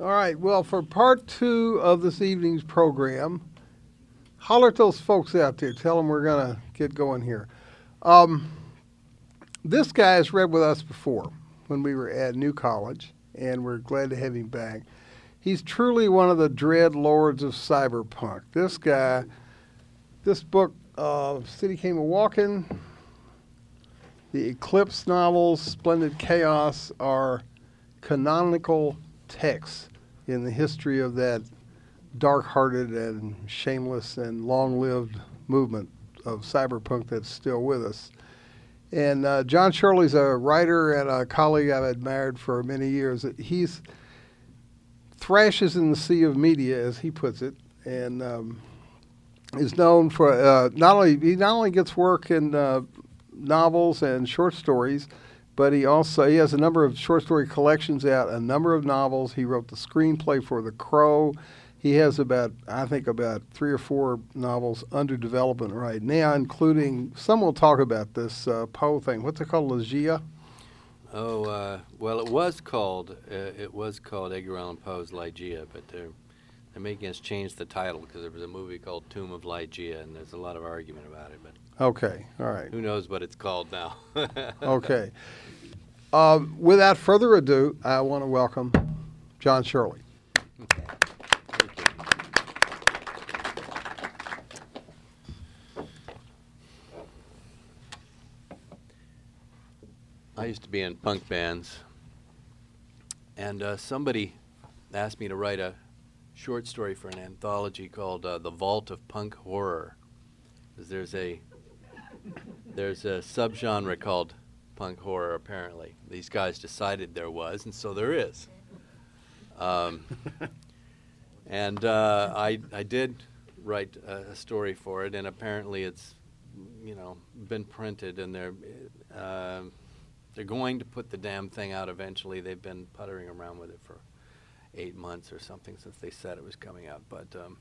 All right. Well, for part two of this evening's program, holler at those folks out there. Tell them we're going to get going here. Um, this guy has read with us before when we were at New College, and we're glad to have him back. He's truly one of the dread lords of cyberpunk. This guy, this book, uh, City Came a Walking, the Eclipse novels, Splendid Chaos, are canonical texts in the history of that dark-hearted and shameless and long-lived movement of cyberpunk that's still with us. And uh, John Shirley's a writer and a colleague I've admired for many years. He's thrashes in the sea of media, as he puts it, and um, is known for uh, not only he not only gets work in uh, novels and short stories, but he also he has a number of short story collections out, a number of novels. He wrote the screenplay for The Crow. He has about I think about three or four novels under development right now, including some will talk about this uh, Poe thing. What's it called, Ligeia? Oh uh, well, it was called uh, it was called Edgar Allan Poe's Ligeia, but they're they're making us change the title because there was a movie called Tomb of Ligeia, and there's a lot of argument about it. But Okay, all right. who knows what it's called now? Okay. Uh, without further ado, I want to welcome John Shirley. I used to be in punk bands, and uh, somebody asked me to write a short story for an anthology called uh, "The Vault of Punk Horror." 'Cause there's a there's a subgenre called punk horror. Apparently, these guys decided there was, and so there is. Um, and uh, I I did write a, a story for it, and apparently it's you know been printed, and they're uh, they're going to put the damn thing out eventually. They've been puttering around with it for eight months or something since they said it was coming out, but. Um,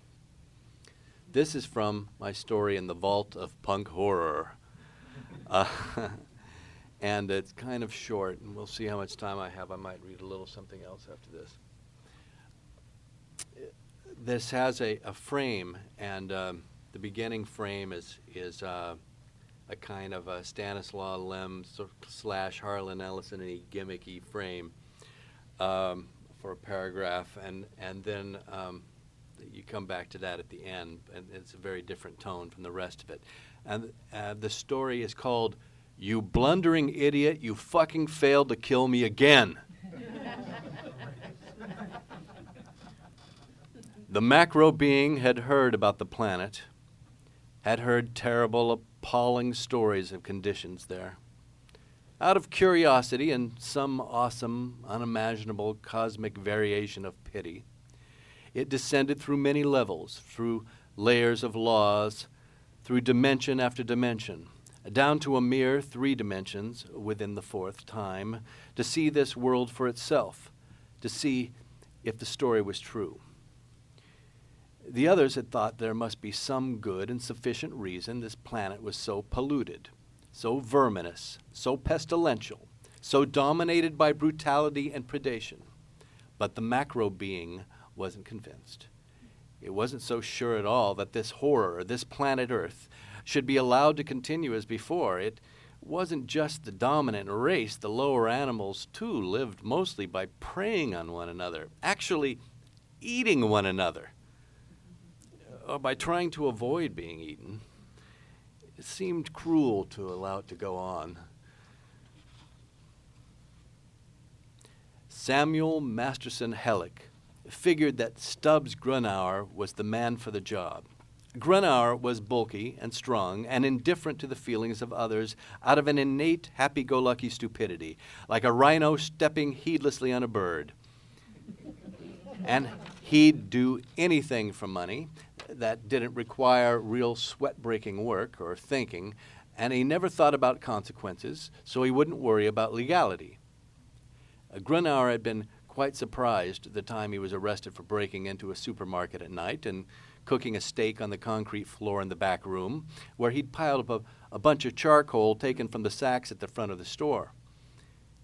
this is from my story in the vault of punk horror. Uh, and it's kind of short, and we'll see how much time I have. I might read a little something else after this. This has a, a frame, and um, the beginning frame is is uh, a kind of a Stanislaw Lem slash Harlan Ellison y gimmicky frame um, for a paragraph, and and then um, you come back to that at the end, and it's a very different tone from the rest of it. And uh, the story is called "You Blundering Idiot! You Fucking Failed to Kill Me Again." the macro being had heard about the planet, had heard terrible, appalling stories of conditions there. Out of curiosity and some awesome, unimaginable cosmic variation of pity, it descended through many levels, through layers of laws, through dimension after dimension, down to a mere three dimensions within the fourth time, to see this world for itself, to see if the story was true. The others had thought there must be some good and sufficient reason this planet was so polluted, so verminous, so pestilential, so dominated by brutality and predation. But the macro being wasn't convinced. It wasn't so sure at all that this horror, this planet Earth, should be allowed to continue as before. It wasn't just the dominant race, the lower animals too lived mostly by preying on one another, actually eating one another, or by trying to avoid being eaten. It seemed cruel to allow it to go on. Samuel Masterson Hellick figured that Stubbs Grunauer was the man for the job. Grunauer was bulky and strong and indifferent to the feelings of others out of an innate happy go lucky stupidity, like a rhino stepping heedlessly on a bird. and he'd do anything for money that didn't require real sweat breaking work or thinking, and he never thought about consequences, so he wouldn't worry about legality. Uh, Grunauer had been quite surprised the time he was arrested for breaking into a supermarket at night and cooking a steak on the concrete floor in the back room, where he'd piled up a, a bunch of charcoal taken from the sacks at the front of the store.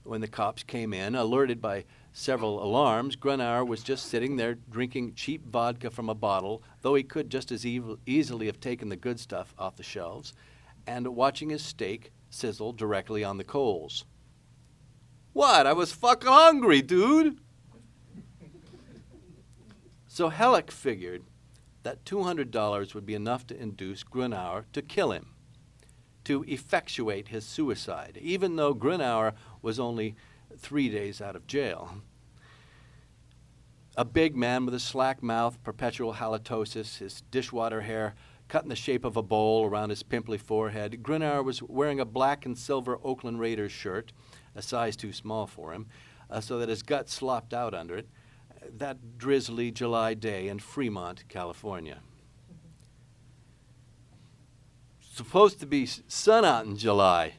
When the cops came in, alerted by several alarms, Grunauer was just sitting there drinking cheap vodka from a bottle, though he could just as easily have taken the good stuff off the shelves, and watching his steak sizzle directly on the coals. What? I was fucking hungry, dude. So Hellick figured that $200 would be enough to induce Grunauer to kill him, to effectuate his suicide, even though Grunauer was only three days out of jail. A big man with a slack mouth, perpetual halitosis, his dishwater hair cut in the shape of a bowl around his pimply forehead. Grunauer was wearing a black and silver Oakland Raiders shirt, a size too small for him, uh, so that his gut slopped out under it that drizzly July day in Fremont, California. Supposed to be sun out in July,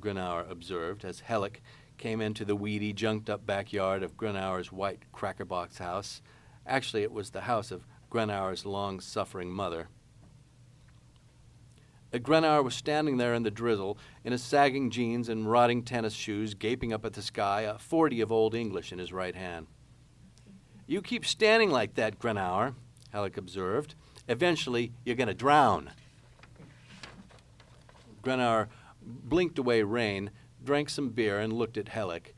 Grunauer observed as Hellick came into the weedy, junked up backyard of Grunauer's white cracker box house. Actually, it was the house of Grunauer's long suffering mother. Uh, Grunauer was standing there in the drizzle, in his sagging jeans and rotting tennis shoes, gaping up at the sky, a 40 of Old English in his right hand. You keep standing like that, Grunauer, Hellick observed. Eventually, you're going to drown. Grunauer blinked away rain, drank some beer, and looked at Hellick.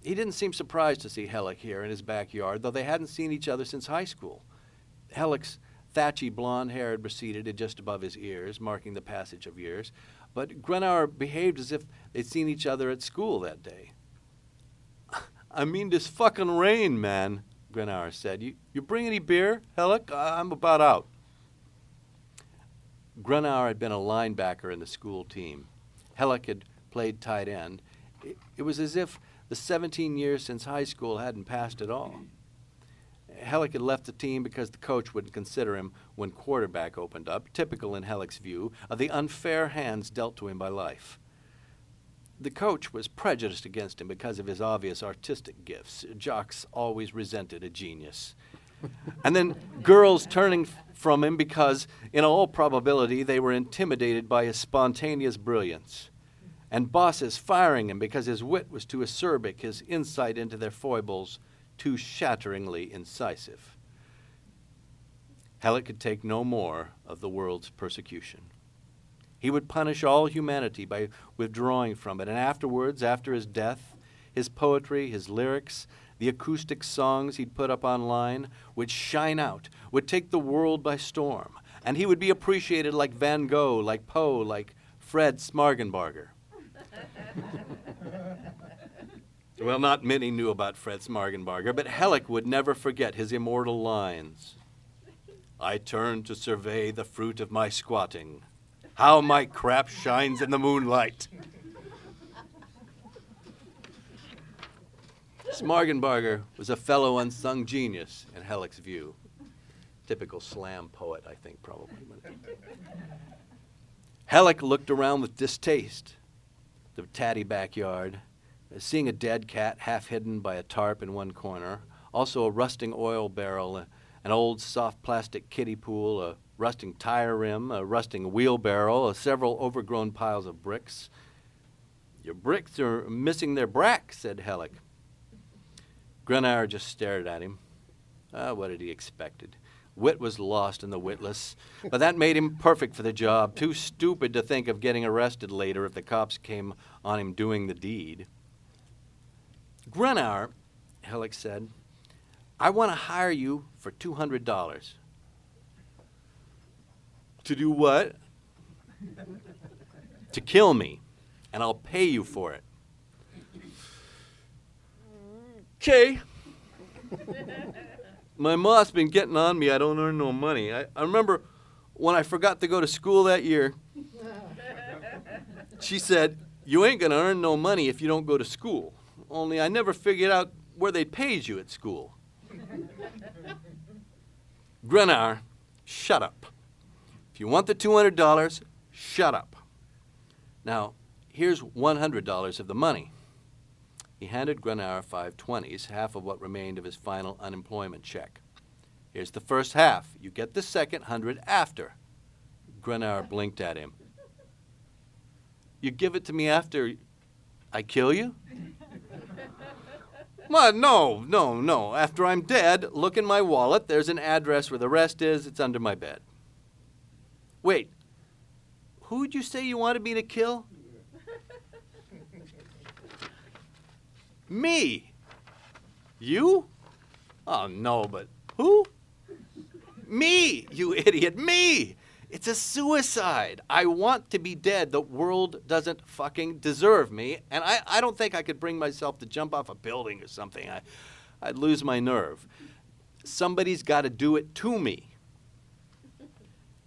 He didn't seem surprised to see Hellick here in his backyard, though they hadn't seen each other since high school. Hellick's thatchy blond hair had receded just above his ears, marking the passage of years, but Grunauer behaved as if they'd seen each other at school that day. I mean this fucking rain, man, Grunauer said. You, you bring any beer, Hellick? I'm about out. Grunauer had been a linebacker in the school team. Hellick had played tight end. It, it was as if the 17 years since high school hadn't passed at all. Hellick had left the team because the coach wouldn't consider him when quarterback opened up, typical in Hellick's view of the unfair hands dealt to him by life the coach was prejudiced against him because of his obvious artistic gifts. Jocks always resented a genius. and then girls turning f- from him because, in all probability, they were intimidated by his spontaneous brilliance. And bosses firing him because his wit was too acerbic, his insight into their foibles too shatteringly incisive. Hellick could take no more of the world's persecution. He would punish all humanity by withdrawing from it. And afterwards, after his death, his poetry, his lyrics, the acoustic songs he'd put up online would shine out, would take the world by storm. And he would be appreciated like Van Gogh, like Poe, like Fred Smargenbarger. well, not many knew about Fred Smargenbarger, but Hellick would never forget his immortal lines. I turned to survey the fruit of my squatting. How my crap shines in the moonlight. Smargenbarger was a fellow unsung genius in Hellick's view. Typical slam poet, I think, probably. Hellick looked around with distaste. The tatty backyard, seeing a dead cat half hidden by a tarp in one corner, also a rusting oil barrel, an old soft plastic kiddie pool, a rusting tire rim, a rusting wheelbarrow, several overgrown piles of bricks. Your bricks are missing their brack, said Hellick. Grunauer just stared at him. Ah, what had he expected? Wit was lost in the witless, but that made him perfect for the job. Too stupid to think of getting arrested later if the cops came on him doing the deed. Grunauer, Hellick said, I want to hire you for $200. To do what? to kill me, and I'll pay you for it. Okay. My mom's been getting on me. I don't earn no money. I, I remember when I forgot to go to school that year, she said, You ain't going to earn no money if you don't go to school. Only I never figured out where they paid you at school. Grenauer, shut up. If you want the $200, shut up. Now, here's $100 of the money. He handed Grenauer five twenties, half of what remained of his final unemployment check. Here's the first half. You get the second hundred after. Grenauer blinked at him. You give it to me after I kill you? Well, no, no, no. After I'm dead, look in my wallet. There's an address where the rest is. It's under my bed. Wait, who'd you say you wanted me to kill? Me. You? Oh, no, but who? Me, you idiot, me! It's a suicide. I want to be dead. The world doesn't fucking deserve me. And I, I don't think I could bring myself to jump off a building or something. I, I'd lose my nerve. Somebody's got to do it to me.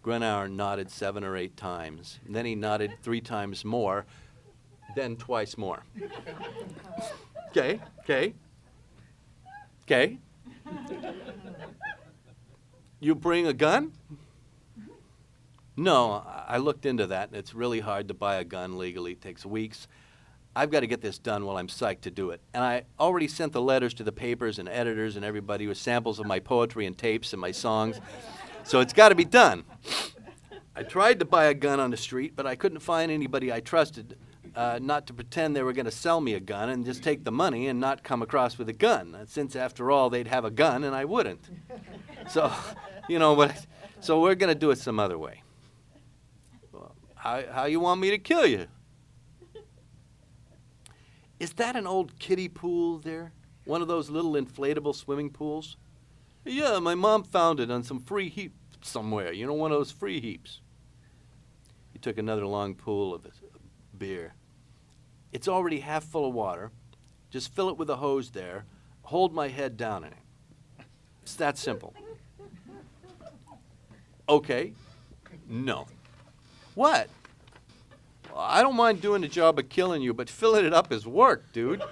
Grenauer nodded seven or eight times. Then he nodded three times more, then twice more. Okay, okay. Okay. You bring a gun? No, I looked into that, and it's really hard to buy a gun legally. It takes weeks. I've got to get this done while I'm psyched to do it. And I already sent the letters to the papers and editors and everybody with samples of my poetry and tapes and my songs. So it's got to be done. I tried to buy a gun on the street, but I couldn't find anybody I trusted uh, not to pretend they were going to sell me a gun and just take the money and not come across with a gun, since after all they'd have a gun and I wouldn't. So, you know, but so we're going to do it some other way. How, how you want me to kill you? Is that an old kiddie pool there? One of those little inflatable swimming pools? Yeah, my mom found it on some free heap somewhere. You know, one of those free heaps. He took another long pull of beer. It's already half full of water. Just fill it with a hose there. Hold my head down in it. It's that simple. Okay. No. What? I don't mind doing the job of killing you, but filling it up is work, dude.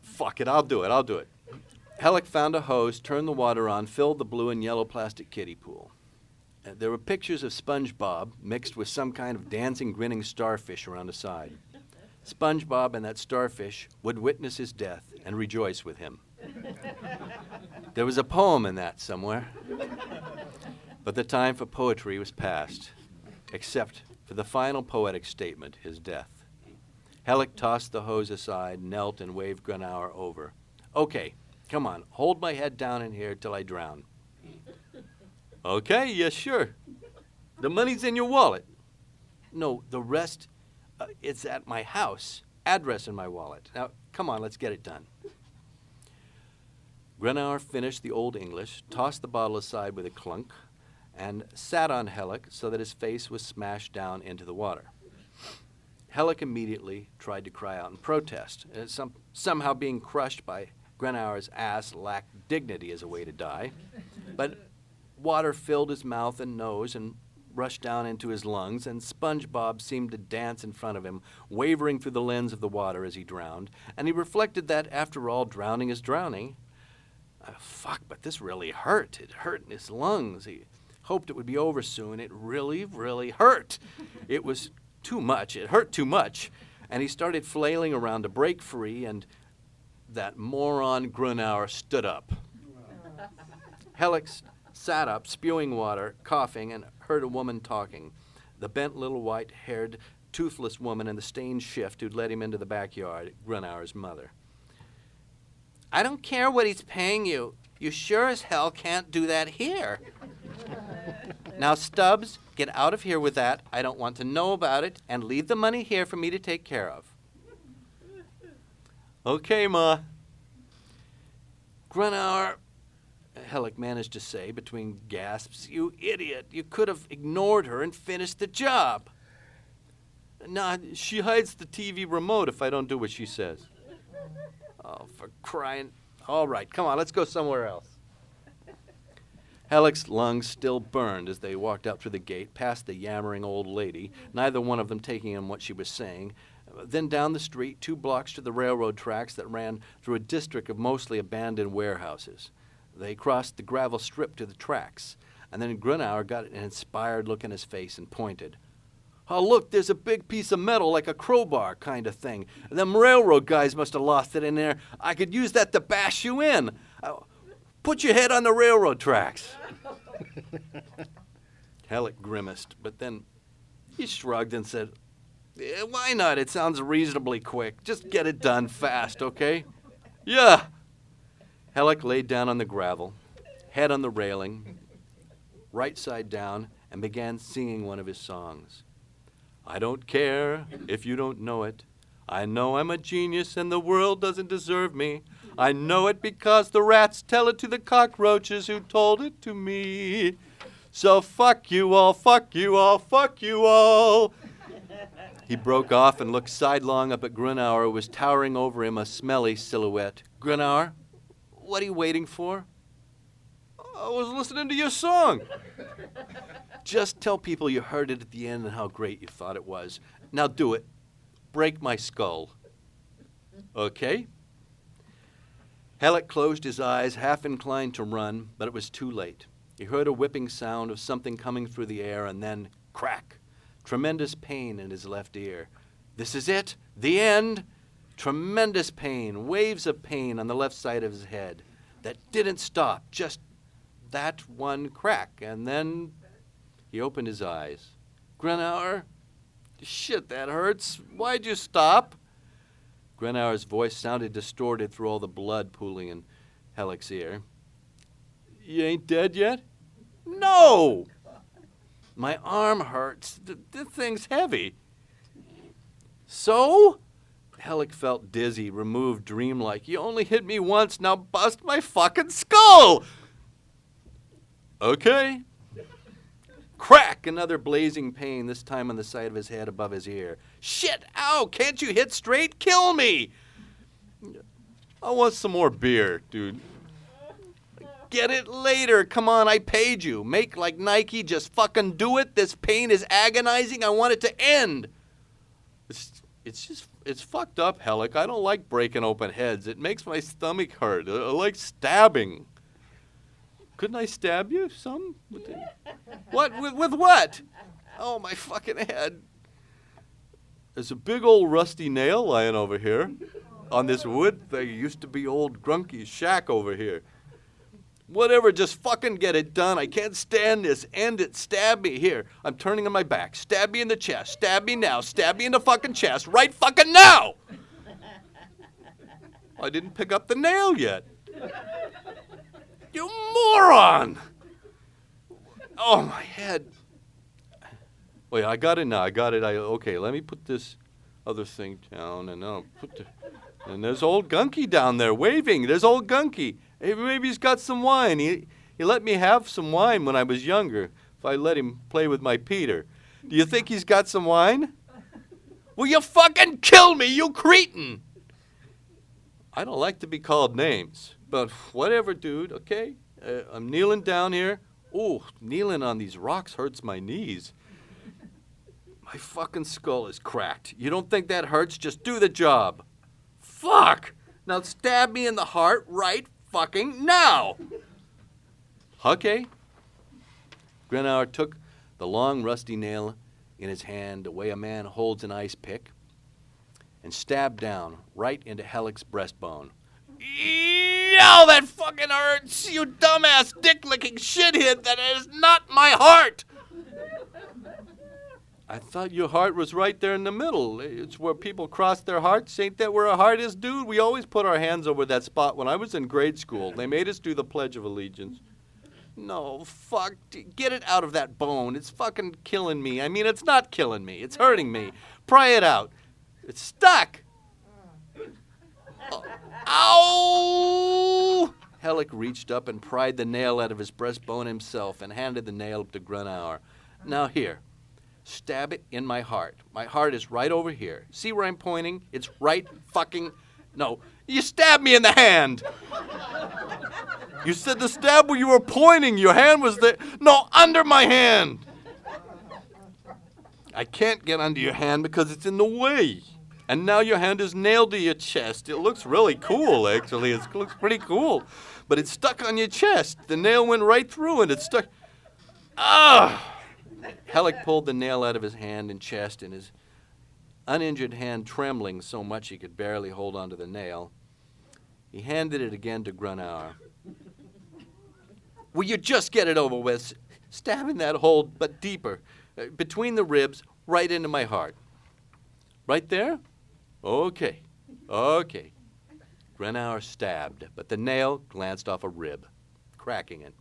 Fuck it, I'll do it, I'll do it. Hellick found a hose, turned the water on, filled the blue and yellow plastic kiddie pool. Uh, there were pictures of SpongeBob mixed with some kind of dancing, grinning starfish around the side. SpongeBob and that starfish would witness his death and rejoice with him. There was a poem in that somewhere. But the time for poetry was past except for the final poetic statement, his death. Hellick tossed the hose aside, knelt, and waved Grenauer over. Okay, come on, hold my head down in here till I drown. okay, yes, sure. The money's in your wallet. No, the rest, uh, it's at my house. Address in my wallet. Now, come on, let's get it done. Grenauer finished the Old English, tossed the bottle aside with a clunk, and sat on Hellick so that his face was smashed down into the water. Hellick immediately tried to cry out in protest. Uh, some, somehow being crushed by Grenauer's ass lacked dignity as a way to die. But water filled his mouth and nose and rushed down into his lungs, and SpongeBob seemed to dance in front of him, wavering through the lens of the water as he drowned. And he reflected that, after all, drowning is drowning. Uh, fuck, but this really hurt. It hurt in his lungs. He, hoped it would be over soon. It really, really hurt. it was too much. It hurt too much. And he started flailing around to break free, and that moron Grunauer stood up. Hellick sat up, spewing water, coughing, and heard a woman talking. The bent little white haired, toothless woman in the stained shift who'd let him into the backyard, Grunauer's mother. I don't care what he's paying you. You sure as hell can't do that here. Now, Stubbs, get out of here with that. I don't want to know about it, and leave the money here for me to take care of. Okay, Ma. Grenauer, Hellick managed to say between gasps, You idiot! You could have ignored her and finished the job. Nah, she hides the TV remote if I don't do what she says. Oh, for crying. All right, come on, let's go somewhere else. Hellick's lungs still burned as they walked out through the gate, past the yammering old lady, neither one of them taking in what she was saying. Then down the street, two blocks to the railroad tracks that ran through a district of mostly abandoned warehouses. They crossed the gravel strip to the tracks, and then Grunauer got an inspired look in his face and pointed. Oh, look, there's a big piece of metal like a crowbar kind of thing. Them railroad guys must have lost it in there. I could use that to bash you in. Uh, put your head on the railroad tracks. Halleck grimaced, but then he shrugged and said, "Yeah, Eh, why not? It sounds reasonably quick. Just get it done fast, okay? Yeah. Halleck laid down on the gravel, head on the railing, right side down, and began singing one of his songs. I don't care if you don't know it. I know I'm a genius and the world doesn't deserve me. I know it because the rats tell it to the cockroaches who told it to me. So fuck you all, fuck you all, fuck you all. He broke off and looked sidelong up at Grunauer, who was towering over him, a smelly silhouette. Grunauer, what are you waiting for? I was listening to your song. Just tell people you heard it at the end and how great you thought it was. Now do it. Break my skull. Okay? Halleck closed his eyes, half inclined to run, but it was too late. He heard a whipping sound of something coming through the air, and then crack. Tremendous pain in his left ear. This is it. The end. Tremendous pain, waves of pain on the left side of his head that didn't stop, just that one crack. And then he opened his eyes. Grenauer, Shit, that hurts. Why'd you stop? Grenauer's voice sounded distorted through all the blood pooling in Halleck's ear. You ain't dead yet? No! My arm hurts. The, thing's heavy. So? Halleck felt dizzy, removed, dreamlike. You only hit me once, now bust my fucking skull! Okay. Crack! Another blazing pain, this time on the side of his head above his ear. Shit! Ow! Can't you hit straight? Kill me! I want some more beer, dude. Get it later. Come on, I paid you. Make like Nike, just fucking do it. This pain is agonizing. I want it to end. It's, it's just, it's fucked up, Halleck. I don't like breaking open heads. It makes my stomach hurt. I, I like stabbing. Couldn't I stab you some? With what? With, with what? Oh, my fucking head. There's a big old rusty nail lying over here on this wood thing. It used to be old Grunky's shack over here. Whatever, just fucking get it done. I can't stand this. End it. Stab me. Here, I'm turning on my back. Stab me in the chest. Stab me now. Stab me in the fucking chest. Right fucking now! I didn't pick up the nail yet. You moron! Oh, my head. Wait, I got it now. I got it. I okay. Let me put this other thing down, and I'll put the. And there's old Gunky down there waving. There's old Gunky. Maybe he's got some wine. He he let me have some wine when I was younger. If I let him play with my Peter, do you think he's got some wine? Will you fucking kill me, you cretin? I don't like to be called names, but whatever, dude. Okay, uh, I'm kneeling down here. Ooh, kneeling on these rocks hurts my knees. My fucking skull is cracked. You don't think that hurts? Just do the job. Fuck! Now stab me in the heart right fucking now! Okay. Grenauer took the long rusty nail in his hand, the way a man holds an ice pick, and stabbed down right into Halleck's breastbone. Yow, that fucking hurts! You dumbass dick licking shithead, that is not my heart! I thought your heart was right there in the middle. It's where people cross their hearts. Ain't that where a heart is, dude? We always put our hands over that spot when I was in grade school. They made us do the Pledge of Allegiance. No, fuck. Get it out of that bone. It's fucking killing me. I mean, it's not killing me. It's hurting me. Pry it out. It's stuck. Oh. Ow! Halleck reached up and pried the nail out of his breastbone himself and handed the nail up to Grunauer. Now, here. Stab it in my heart. My heart is right over here. See where I'm pointing? It's right fucking. No. You stabbed me in the hand! You said the stab where you were pointing. Your hand was there. No, under my hand! I can't get under your hand because it's in the way. And now your hand is nailed to your chest. It looks really cool, actually. It looks pretty cool. But it's stuck on your chest. The nail went right through and it stuck. Ah! Hellick pulled the nail out of his hand and chest, and his uninjured hand trembling so much he could barely hold onto the nail. He handed it again to Grunauer. Will you just get it over with? Stab in that hole, but deeper, uh, between the ribs, right into my heart. Right there? Okay, okay. Grunauer stabbed, but the nail glanced off a rib, cracking it.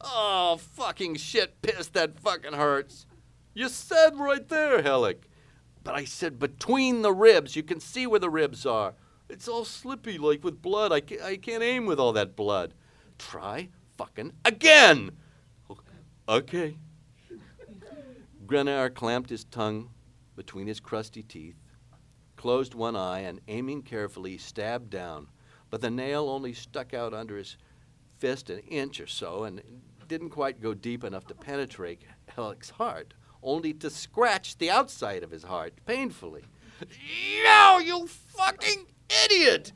Oh, fucking shit, piss, that fucking hurts. You said right there, Hellick. But I said between the ribs. You can see where the ribs are. It's all slippy, like with blood. I can't, I can't aim with all that blood. Try fucking again. Okay. Grunauer clamped his tongue between his crusty teeth, closed one eye, and aiming carefully, stabbed down. But the nail only stuck out under his fist an inch or so and didn't quite go deep enough to penetrate Hellick's heart, only to scratch the outside of his heart painfully. No, you fucking idiot!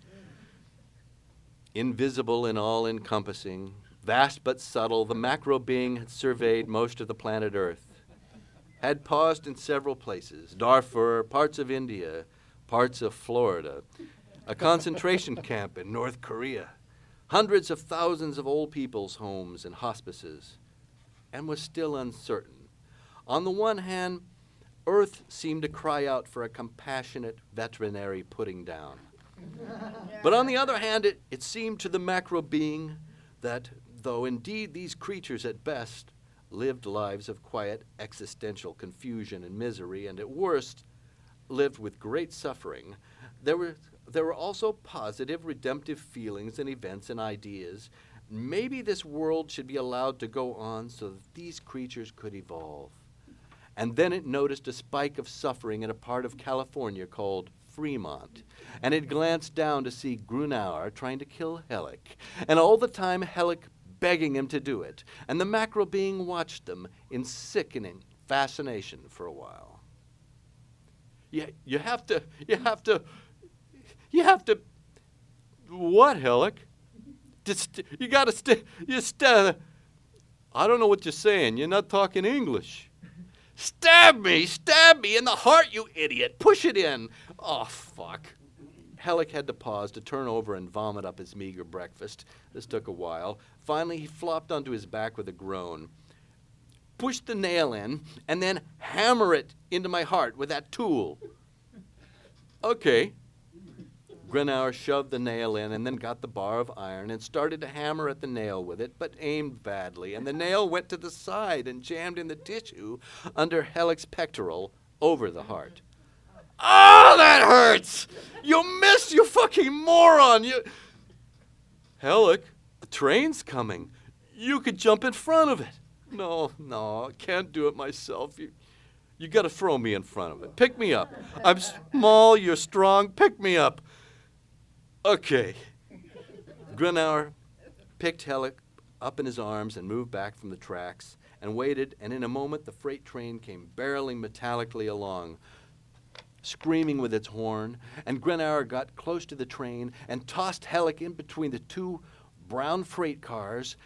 Invisible and all encompassing, vast but subtle, the macro being had surveyed most of the planet Earth, had paused in several places Darfur, parts of India, parts of Florida, a concentration camp in North Korea, hundreds of thousands of old people's homes and hospices, and was still uncertain. On the one hand, Earth seemed to cry out for a compassionate veterinary putting down. but on the other hand, it, it seemed to the macro being that, though indeed these creatures at best lived lives of quiet existential confusion and misery, and at worst lived with great suffering, there were, there were also positive, redemptive feelings and events and ideas. Maybe this world should be allowed to go on so that these creatures could evolve. And then it noticed a spike of suffering in a part of California called Fremont. And it glanced down to see Grunauer trying to kill Hellick. And all the time, Hellick begging him to do it. And the macro being watched them in sickening fascination for a while. You, you have to, you have to, you have to. What? Just, you gotta stay. You stay. I don't know what you're saying. You're not talking English. Stab me! Stab me in the heart, you idiot! Push it in! Oh, fuck. Hellick had to pause to turn over and vomit up his meager breakfast. This took a while. Finally, he flopped onto his back with a groan. Push the nail in, and then hammer it into my heart with that tool. Okay. Grunauer shoved the nail in and then got the bar of iron and started to hammer at the nail with it, but aimed badly, and the nail went to the side and jammed in the tissue under Hellick's pectoral over the heart. Oh, that hurts! You missed, you fucking moron! You. Hellick, the train's coming. You could jump in front of it. No, no, I can't do it myself. You, you gotta throw me in front of it. Pick me up. I'm small, you're strong. Pick me up. Okay. Grunauer picked Hellick up in his arms and moved back from the tracks and waited, and in a moment the freight train came barreling metallically along, screaming with its horn, and Grunauer got close to the train and tossed Hellick in between the two brown freight cars,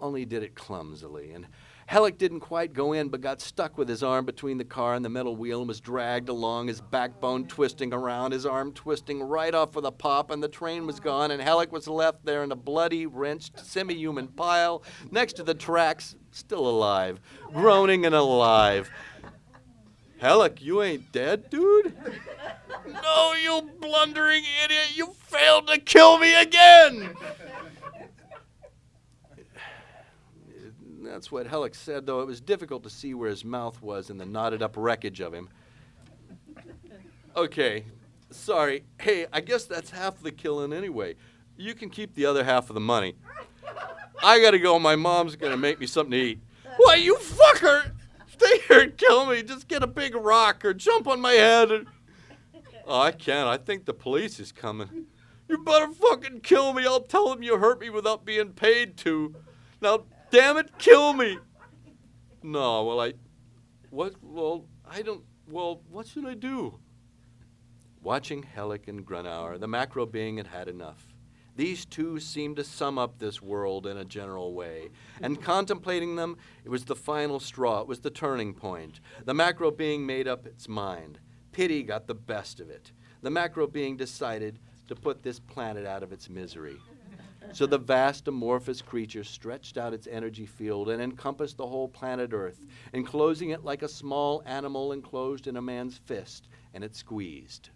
only did it clumsily, and Hellick didn't quite go in, but got stuck with his arm between the car and the metal wheel and was dragged along, his backbone twisting around, his arm twisting right off with a pop, and the train was gone, and Hellick was left there in a bloody, wrenched, semi human pile next to the tracks, still alive, groaning and alive. Hellick, you ain't dead, dude? no, you blundering idiot, you failed to kill me again! That's what Hellick said, though it was difficult to see where his mouth was in the knotted up wreckage of him. Okay, sorry. Hey, I guess that's half the killing anyway. You can keep the other half of the money. I gotta go. My mom's gonna make me something to eat. Why, you fucker! Stay here and kill me. Just get a big rock or jump on my head. Oh, I can't. I think the police is coming. You better fucking kill me. I'll tell them you hurt me without being paid to. Now, damn it, kill me. No, well, I. What? Well, I don't. Well, what should I do? Watching Hellick and Grunauer, the macro being had had enough. These two seemed to sum up this world in a general way. And contemplating them, it was the final straw, it was the turning point. The macro being made up its mind. Pity got the best of it. The macro being decided to put this planet out of its misery. So the vast amorphous creature stretched out its energy field and encompassed the whole planet Earth, enclosing it like a small animal enclosed in a man's fist, and it squeezed.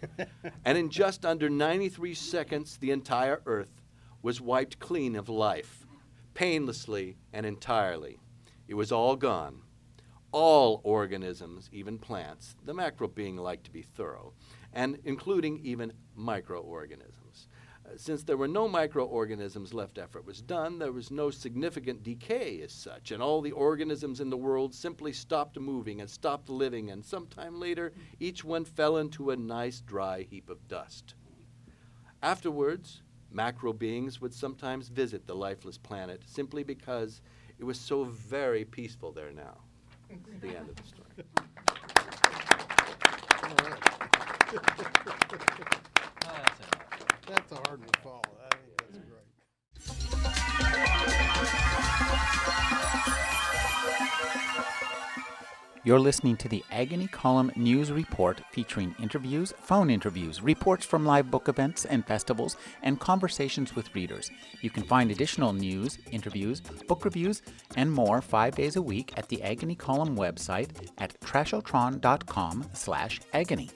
and in just under 93 seconds, the entire Earth was wiped clean of life, painlessly and entirely. It was all gone. All organisms, even plants, the macro being like to be thorough, and including even microorganisms. Since there were no microorganisms left after it was done, there was no significant decay as such, and all the organisms in the world simply stopped moving and stopped living, and sometime later, each one fell into a nice dry heap of dust. Afterwards, macro beings would sometimes visit the lifeless planet simply because it was so very peaceful there now. the end of the story. That's a hard one to follow. I think that's great. You're listening to the Agony Column News Report featuring interviews, phone interviews, reports from live book events and festivals, and conversations with readers. You can find additional news, interviews, book reviews, and more five days a week at the Agony Column website at trashotron.com slash agony.